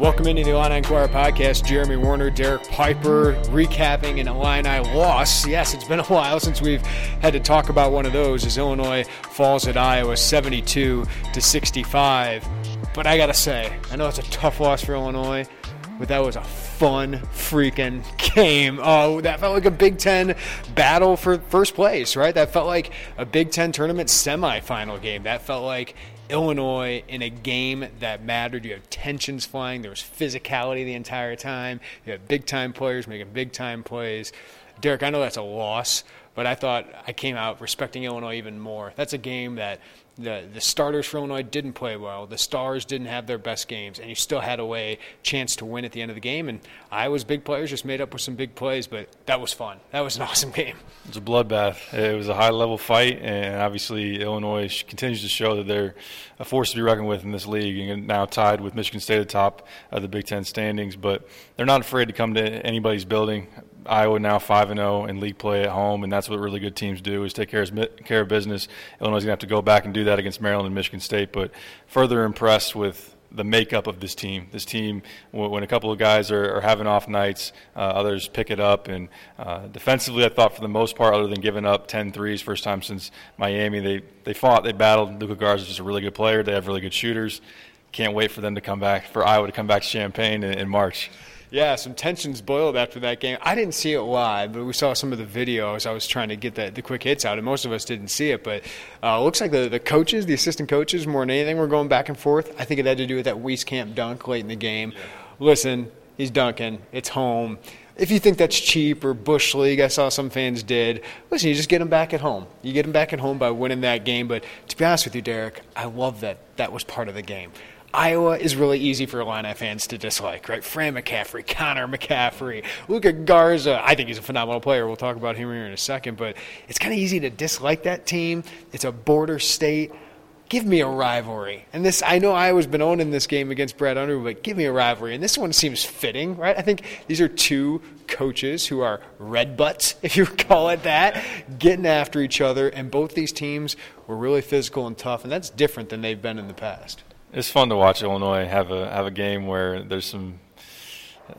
Welcome into the Illini Inquirer podcast. Jeremy Warner, Derek Piper, recapping an Illini loss. Yes, it's been a while since we've had to talk about one of those as Illinois falls at Iowa 72 to 65. But I gotta say, I know it's a tough loss for Illinois, but that was a fun freaking game. Oh, that felt like a Big Ten battle for first place, right? That felt like a Big Ten tournament semifinal game. That felt like Illinois in a game that mattered. You have tensions flying. There was physicality the entire time. You had big time players making big time plays. Derek, I know that's a loss, but I thought I came out respecting Illinois even more. That's a game that the the starters for Illinois didn't play well. The stars didn't have their best games, and you still had a way chance to win at the end of the game. And Iowa's big players just made up with some big plays, but that was fun. That was an awesome game. It's a bloodbath. It was a high level fight, and obviously Illinois continues to show that they're a force to be reckoned with in this league, and now tied with Michigan State at the top of the Big Ten standings. But they're not afraid to come to anybody's building. Iowa now five and zero in league play at home, and that's what really good teams do is take care of, care of business. Illinois is going to have to go back and do that against Maryland and Michigan State, but further impressed with the makeup of this team. This team, when a couple of guys are, are having off nights, uh, others pick it up. And uh, defensively, I thought for the most part, other than giving up 10 threes, first time since Miami, they, they fought, they battled. Luka Garza is just a really good player. They have really good shooters. Can't wait for them to come back, for Iowa to come back to Champaign in, in March. Yeah, some tensions boiled after that game. I didn't see it live, but we saw some of the videos. I was trying to get the, the quick hits out, and most of us didn't see it. But uh, it looks like the, the coaches, the assistant coaches, more than anything, were going back and forth. I think it had to do with that Wieskamp dunk late in the game. Yeah. Listen, he's dunking. It's home. If you think that's cheap or bush league, I saw some fans did. Listen, you just get them back at home. You get them back at home by winning that game. But to be honest with you, Derek, I love that that was part of the game. Iowa is really easy for Illini fans to dislike, right? Fran McCaffery, Connor McCaffery, Luka Garza. I think he's a phenomenal player. We'll talk about him here in a second, but it's kind of easy to dislike that team. It's a border state. Give me a rivalry. And this, I know Iowa's been owning this game against Brad Underwood, but give me a rivalry. And this one seems fitting, right? I think these are two coaches who are red butts, if you call it that, getting after each other. And both these teams were really physical and tough, and that's different than they've been in the past it's fun to watch Illinois have a have a game where there's some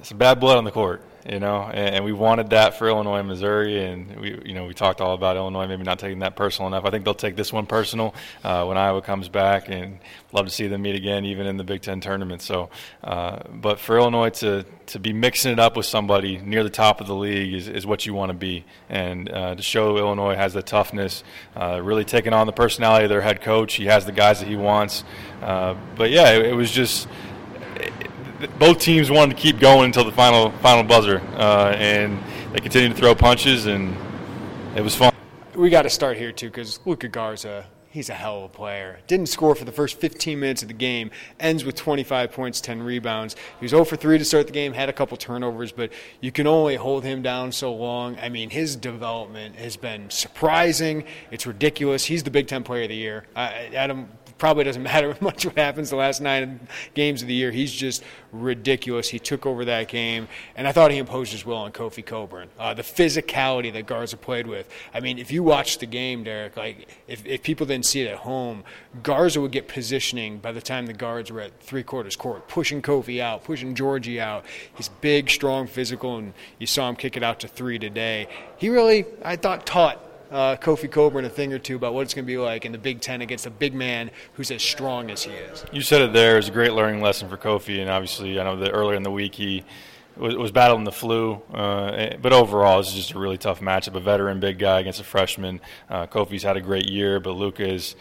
some bad blood on the court you know, and, and, we wanted that for Illinois and Missouri, and we, you know, we talked all about Illinois maybe not taking that personal enough. I think they'll take this one personal uh, when Iowa comes back, and love to see them meet again, even in the Big Ten tournament. So, uh, but for Illinois to to be mixing it up with somebody near the top of the league is, is what you want to be, and uh, to show Illinois has the toughness, uh, really taking on the personality of their head coach. He has the guys that he wants, uh, but yeah, it, it was just both teams wanted to keep going until the final final buzzer, uh, and they continued to throw punches, and it was fun. We got to start here too, because Luka Garza, he's a hell of a player. Didn't score for the first 15 minutes of the game. Ends with 25 points, 10 rebounds. He was 0 for 3 to start the game. Had a couple turnovers, but you can only hold him down so long. I mean, his development has been surprising. It's ridiculous. He's the Big Ten Player of the Year. Adam probably doesn't matter much what happens the last nine games of the year. He's just ridiculous. He took over that game, and I thought he imposed his will on Kofi Cockburn. Uh, the physicality that Garza played with. I mean, if you watched the game, Derek, like if, if people didn't see it at home, Garza would get positioning by the time the guards were at three quarters court, pushing Kofi out, pushing Giorgi out. He's big, strong, physical, and you saw him kick it out to three today. He really, I thought, taught uh, Kofi Cockburn a thing or two about what it's going to be like in the Big Ten against a big man who's as strong as he is. You said it there. It was a great learning lesson for Kofi, and obviously, I know that earlier in the week he was, was battling the flu, uh, but overall, it's just a really tough matchup. A veteran big guy against a freshman. Uh, Kofi's had a great year, but Luka is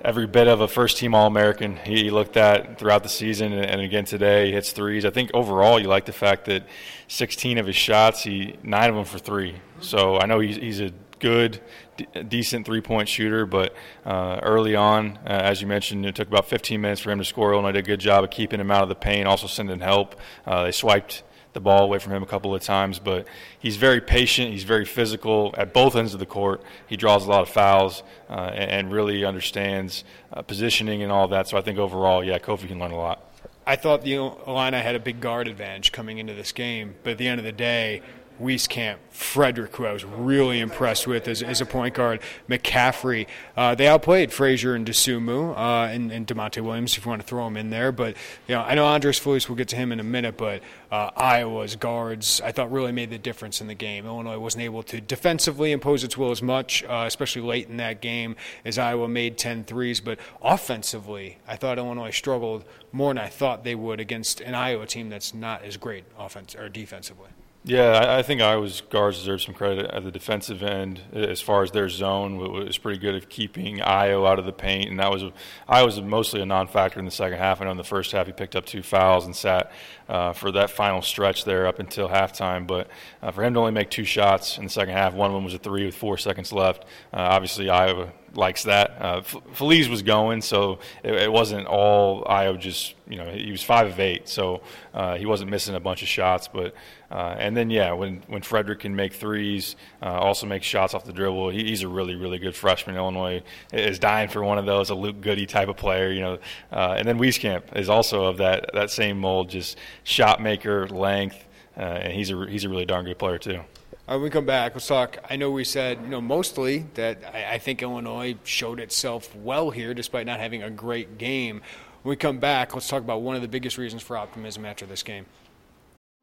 every bit of a first team All American he looked at throughout the season, and again today he hits threes. I think overall you like the fact that 16 of his shots, he nine of them for three. So I know he's, he's a good, d- decent three point shooter, but uh, early on, uh, as you mentioned, it took about 15 minutes for him to score. Illinois did a good job of keeping him out of the paint, also sending help. Uh, they swiped the ball away from him a couple of times, but he's very patient. He's very physical at both ends of the court. He draws a lot of fouls uh, and, and, really understands uh, positioning and all that. So I think overall, yeah, Kofi can learn a lot. I thought the Illini had a big guard advantage coming into this game, but at the end of the day, Wieskamp, Fredrick, who I was really impressed with as, as a point guard, McCaffery. Uh, they outplayed Frazier and Dosunmu uh, and, and Da'Monte Williams, if you want to throw him in there. But you know, I know Andres Feliz, we'll get to him in a minute, but uh, Iowa's guards, I thought, really made the difference in the game. Illinois wasn't able to defensively impose its will as much, uh, especially late in that game, as Iowa made 10 threes. But offensively, I thought Illinois struggled more than I thought they would against an Iowa team that's not as great offense or defensively. Yeah, I think Iowa's guards deserve some credit at the defensive end as far as their zone it was pretty good at keeping Ayo out of the paint, and that was Ayo was mostly a non-factor in the second half. I know in the first half he picked up two fouls and sat uh, for that final stretch there up until halftime. But uh, for him to only make two shots in the second half, one of them was a three with four seconds left. Uh, obviously, Iowa likes that. Uh, Feliz was going, so it, it, wasn't all Ayo. Just you know, he was five of eight, so uh, he wasn't missing a bunch of shots. But uh, and then yeah, when when Fredrick can make threes, uh, also make shots off the dribble, he, he's a really really good freshman. Illinois is dying for one of those, a Luke Goode type of player, you know. Uh, and then Wieskamp is also of that that same mold, just shot maker, length, uh, and he's a he's a really darn good player too. When we come back, let's talk. I know we said, you know, mostly that I, I, think Illinois showed itself well here despite not having a great game. When we come back, let's talk about one of the biggest reasons for optimism after this game.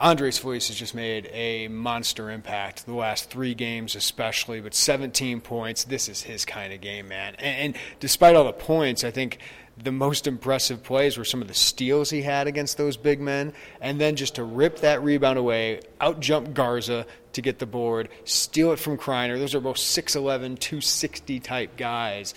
Andres Feliz has just made a monster impact the last three games, especially with 17 points. This is his kind of game, man. And, and, despite all the points, I think the most impressive plays were some of the steals he had against those big men, and then just to rip that rebound away, out jump Garza to get the board, steal it from Kriener. Those are both 6'11, 260 type guys.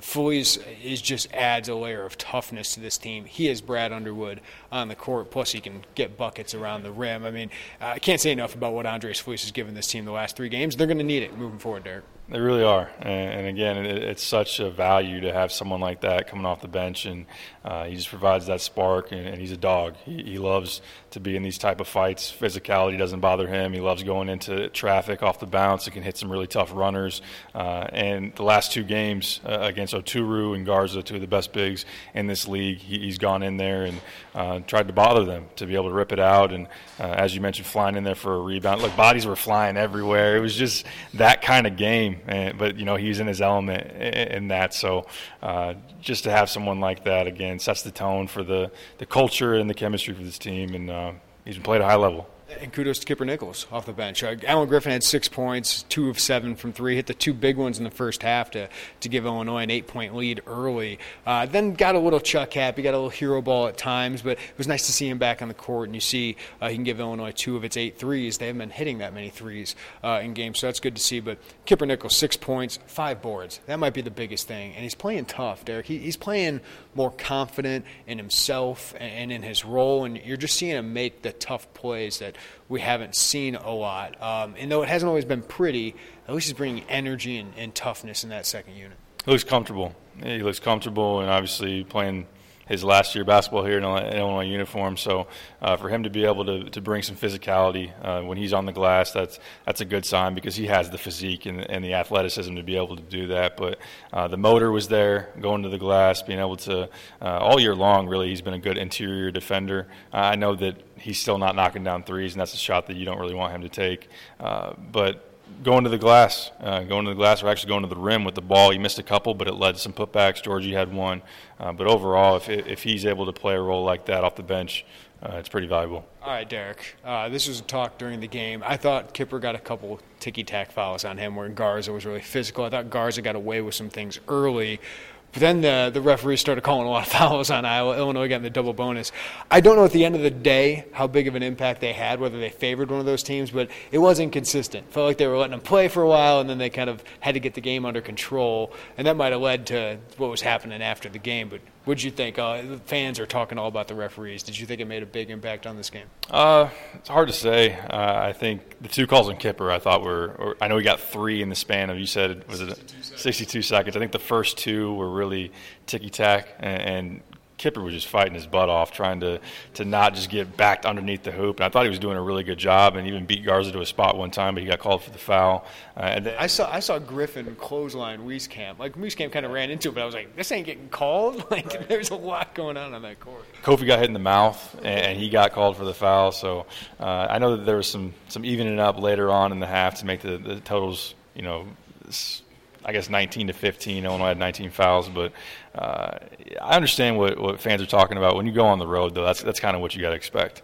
Feliz is just adds a layer of toughness to this team. He is Brad Underwood on the court, plus he can get buckets around the rim. I mean, I can't say enough about what Andres Feliz has given this team the last three games. They're going to need it moving forward, Derek. They really are, and, again, it's such a value to have someone like that coming off the bench, and uh, he just provides that spark. And, he's a dog. He, loves to be in these type of fights. Physicality doesn't bother him. He loves going into traffic off the bounce. He can hit some really tough runners. Uh, and the last two games uh, against Oturu and Garza, two of the best bigs in this league, he, has gone in there and uh, tried to bother them to be able to rip it out. And uh, as you mentioned, flying in there for a rebound. Look, bodies were flying everywhere. It was just that kind of game. And, but you know, he's in his element in that. So uh, just to have someone like that again sets the tone for the the culture and the chemistry for this team. And uh, he's been played at a high level And kudos to Kipper Nichols off the bench. Uh, Alan Griffin had six points, two of seven from three, hit the two big ones in the first half to, to give Illinois an eight point lead early. Uh, then got a little chuck happy, got a little hero ball at times, but it was nice to see him back on the court. And you see uh, he can give Illinois two of its eight threes. They haven't been hitting that many threes uh, in games, so that's good to see. But Kipper Nichols, six points, five boards. That might be the biggest thing. And he's playing tough, Derek. He, he's playing more confident in himself and, and in his role, and you're just seeing him make the tough plays that we haven't seen a lot. Um, and though it hasn't always been pretty, at least he's bringing energy and, and toughness in that second unit. He looks comfortable. He looks comfortable, and obviously playing – his last year basketball here in Illinois uniform. So uh, for him to be able to, to bring some physicality uh, when he's on the glass, that's that's a good sign because he has the physique and, and the athleticism to be able to do that. But uh, the motor was there, going to the glass, being able to uh, all year long. Really, he's been a good interior defender. I know that he's still not knocking down threes, and that's a shot that you don't really want him to take. Uh, but going to the glass, uh, going to the glass, or actually going to the rim with the ball. He missed a couple, but it led to some putbacks. Giorgi had one, uh, but overall, if if he's able to play a role like that off the bench, uh, it's pretty valuable. All right, Derek. Uh, this was a talk during the game. I thought Kipper got a couple ticky tack fouls on him where Garza was really physical. I thought Garza got away with some things early. But then the, the referees started calling a lot of fouls on Iowa. Illinois getting the double bonus. I don't know at the end of the day how big of an impact they had, whether they favored one of those teams, but it was inconsistent. Felt like they were letting them play for a while, and then they kind of had to get the game under control, and that might have led to what was happening after the game. But what did you think? Uh, the fans are talking all about the referees. Did you think it made a big impact on this game? Uh, it's hard to say. Uh, I think the two calls on Kipper, I thought were. I know he got three in the span of you said was it 62 62 seconds. I think the first two were really ticky tack, and, and Kipper was just fighting his butt off, trying to to not just get backed underneath the hoop. And I thought he was doing a really good job, and even beat Garza to a spot one time, but he got called for the foul. Uh, and then, I saw I saw Griffin clothesline Wieskamp. Like Wieskamp kind of ran into it, but I was like, this ain't getting called. Like right. there's a lot going on on that court. Kofi got hit in the mouth, and he got called for the foul. So uh, I know that there was some some evening up later on in the half to make the, the totals, you know. I guess 19 to 15. Illinois had 19 fouls, but uh, I understand what, what fans are talking about. When you go on the road, though, that's that's kind of what you got to expect.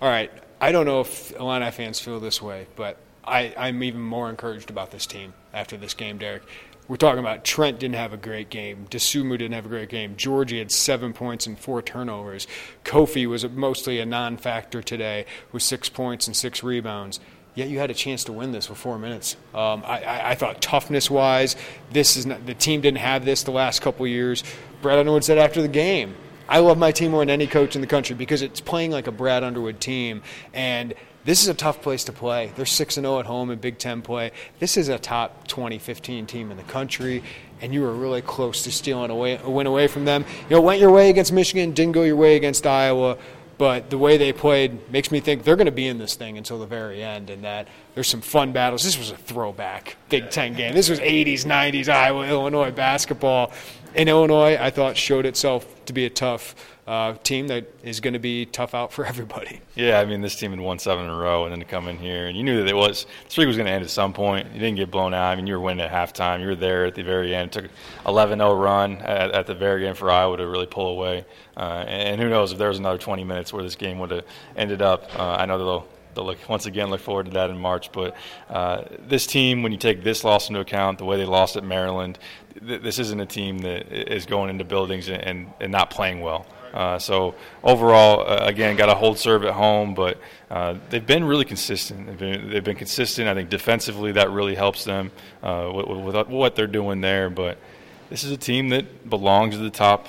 All right, I don't know if Illini fans feel this way, but I, I'm even more encouraged about this team after this game, Derek. We're talking about Trent didn't have a great game. Dosunmu didn't have a great game. Giorgi had seven points and four turnovers. Kofi was mostly a non-factor today with six points and six rebounds yet you had a chance to win this with four minutes. Um, I, I, I, thought toughness wise, this is not, the team didn't have this the last couple years. Brad Underwood said after the game, I love my team more than any coach in the country because it's playing like a Brad Underwood team. And this is a tough place to play. They're 6 0 at home in Big Ten play. This is a top 20, 15 team in the country, and you were really close to stealing away, a win away from them. You know, went your way against Michigan, didn't go your way against Iowa but the way they played makes me think they're going to be in this thing until the very end and that there's some fun battles. This was a throwback Big Ten game. This was 80s, 90s Iowa, Illinois basketball. And Illinois, I thought, showed itself to be a tough uh, team that is going to be tough out for everybody. Yeah, I mean, this team had won seven in a row, and then to come in here, and you knew that it was the streak was going to end at some point. You didn't get blown out. I mean, you were winning at halftime. You were there at the very end. Took 11-0 run at, at the very end for Iowa to really pull away. Uh, and, and, who knows if there was another 20 minutes where this game would have ended up. Uh, I know they'll look once again look forward to that in March. But uh, this team, when you take this loss into account, the way they lost at Maryland, th- this isn't a team that is going into buildings and, and, not playing well. Uh, so overall, uh, again, got to hold serve at home, but uh, they've been really consistent. They've been, they've been, consistent. I think defensively that really helps them uh, with, with, what they're doing there. But this is a team that belongs to the top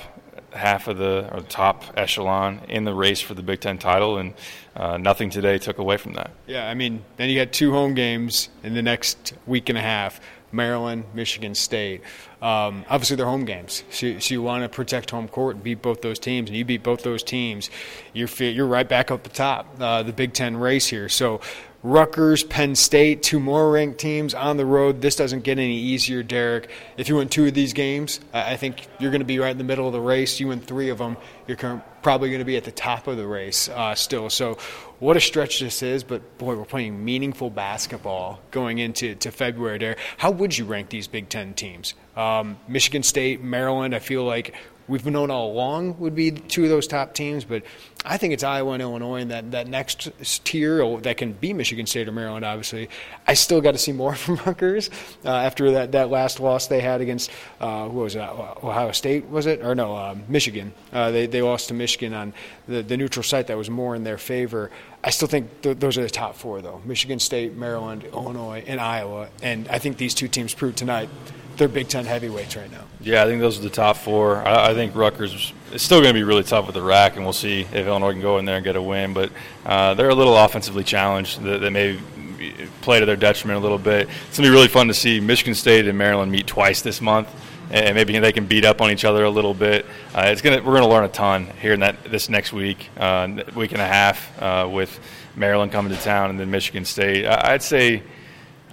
half of the top echelon in the race for the Big Ten title, and uh, nothing today took away from that. Yeah, I mean, then you got two home games in the next week and a half. Maryland, Michigan State. Um, obviously, they're home games, so, so you want to protect home court and beat both those teams. And you beat both those teams, you're you're right back up the top, uh, the Big Ten race here. So Rutgers, Penn State, two more ranked teams on the road. This doesn't get any easier, Derek. If you win two of these games, I think you're going to be right in the middle of the race. You win three of them, you're probably going to be at the top of the race uh, still. So, what a stretch this is. But boy, we're playing meaningful basketball going into to February. There, how would you rank these Big Ten teams? Um, Michigan State, Maryland. I feel like we've known all along would be two of those top teams, but I think it's Iowa and Illinois and that, that next tier that can be Michigan State or Maryland, obviously. I still got to see more from Rutgers uh, after that, that last loss they had against, uh, who was it, Ohio State, was it? Or no, uh, Michigan. Uh, they, they lost to Michigan on the, the neutral site that was more in their favor. I still think th- those are the top four, though Michigan State, Maryland, Illinois, and Iowa. And I think these two teams proved tonight they're Big Ten heavyweights right now. Yeah, I think those are the top four. I, I think Rutgers is still going to be really tough with the RAC, and we'll see if Illinois can go in there and get a win. But uh, they're a little offensively challenged. That may play to their detriment a little bit. It's going to be really fun to see Michigan State and Maryland meet twice this month. And maybe they can beat up on each other a little bit. Uh, it's gonna, we're going to learn a ton here in that this next week, uh, week and a half, uh, with Maryland coming to town and then Michigan State. I'd say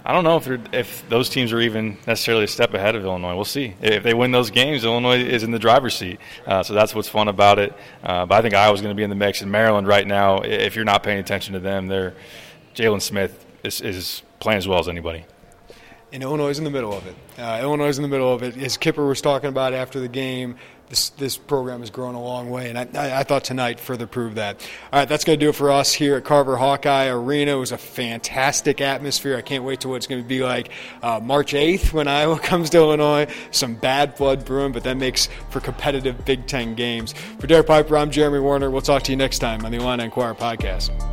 I don't know if if those teams are even necessarily a step ahead of Illinois. We'll see. If they win those games, Illinois is in the driver's seat. Uh, so that's what's fun about it. Uh, but I think Iowa's going to be in the mix. And Maryland right now, if you're not paying attention to them, they're Jalen Smith is, is playing as well as anybody and Illinois is in the middle of it. Uh, Illinois is in the middle of it. As Kipper was talking about after the game, this this program has grown a long way, and I, I, I thought tonight further proved that. All right, that's going to do it for us here at Carver Hawkeye Arena. It was a fantastic atmosphere. I can't wait to what it's going to be like uh, March 8th when Iowa comes to Illinois. Some bad blood brewing, but that makes for competitive Big Ten games. For Derek Piper, I'm Jeremy Warner. We'll talk to you next time on the Illini Inquirer podcast.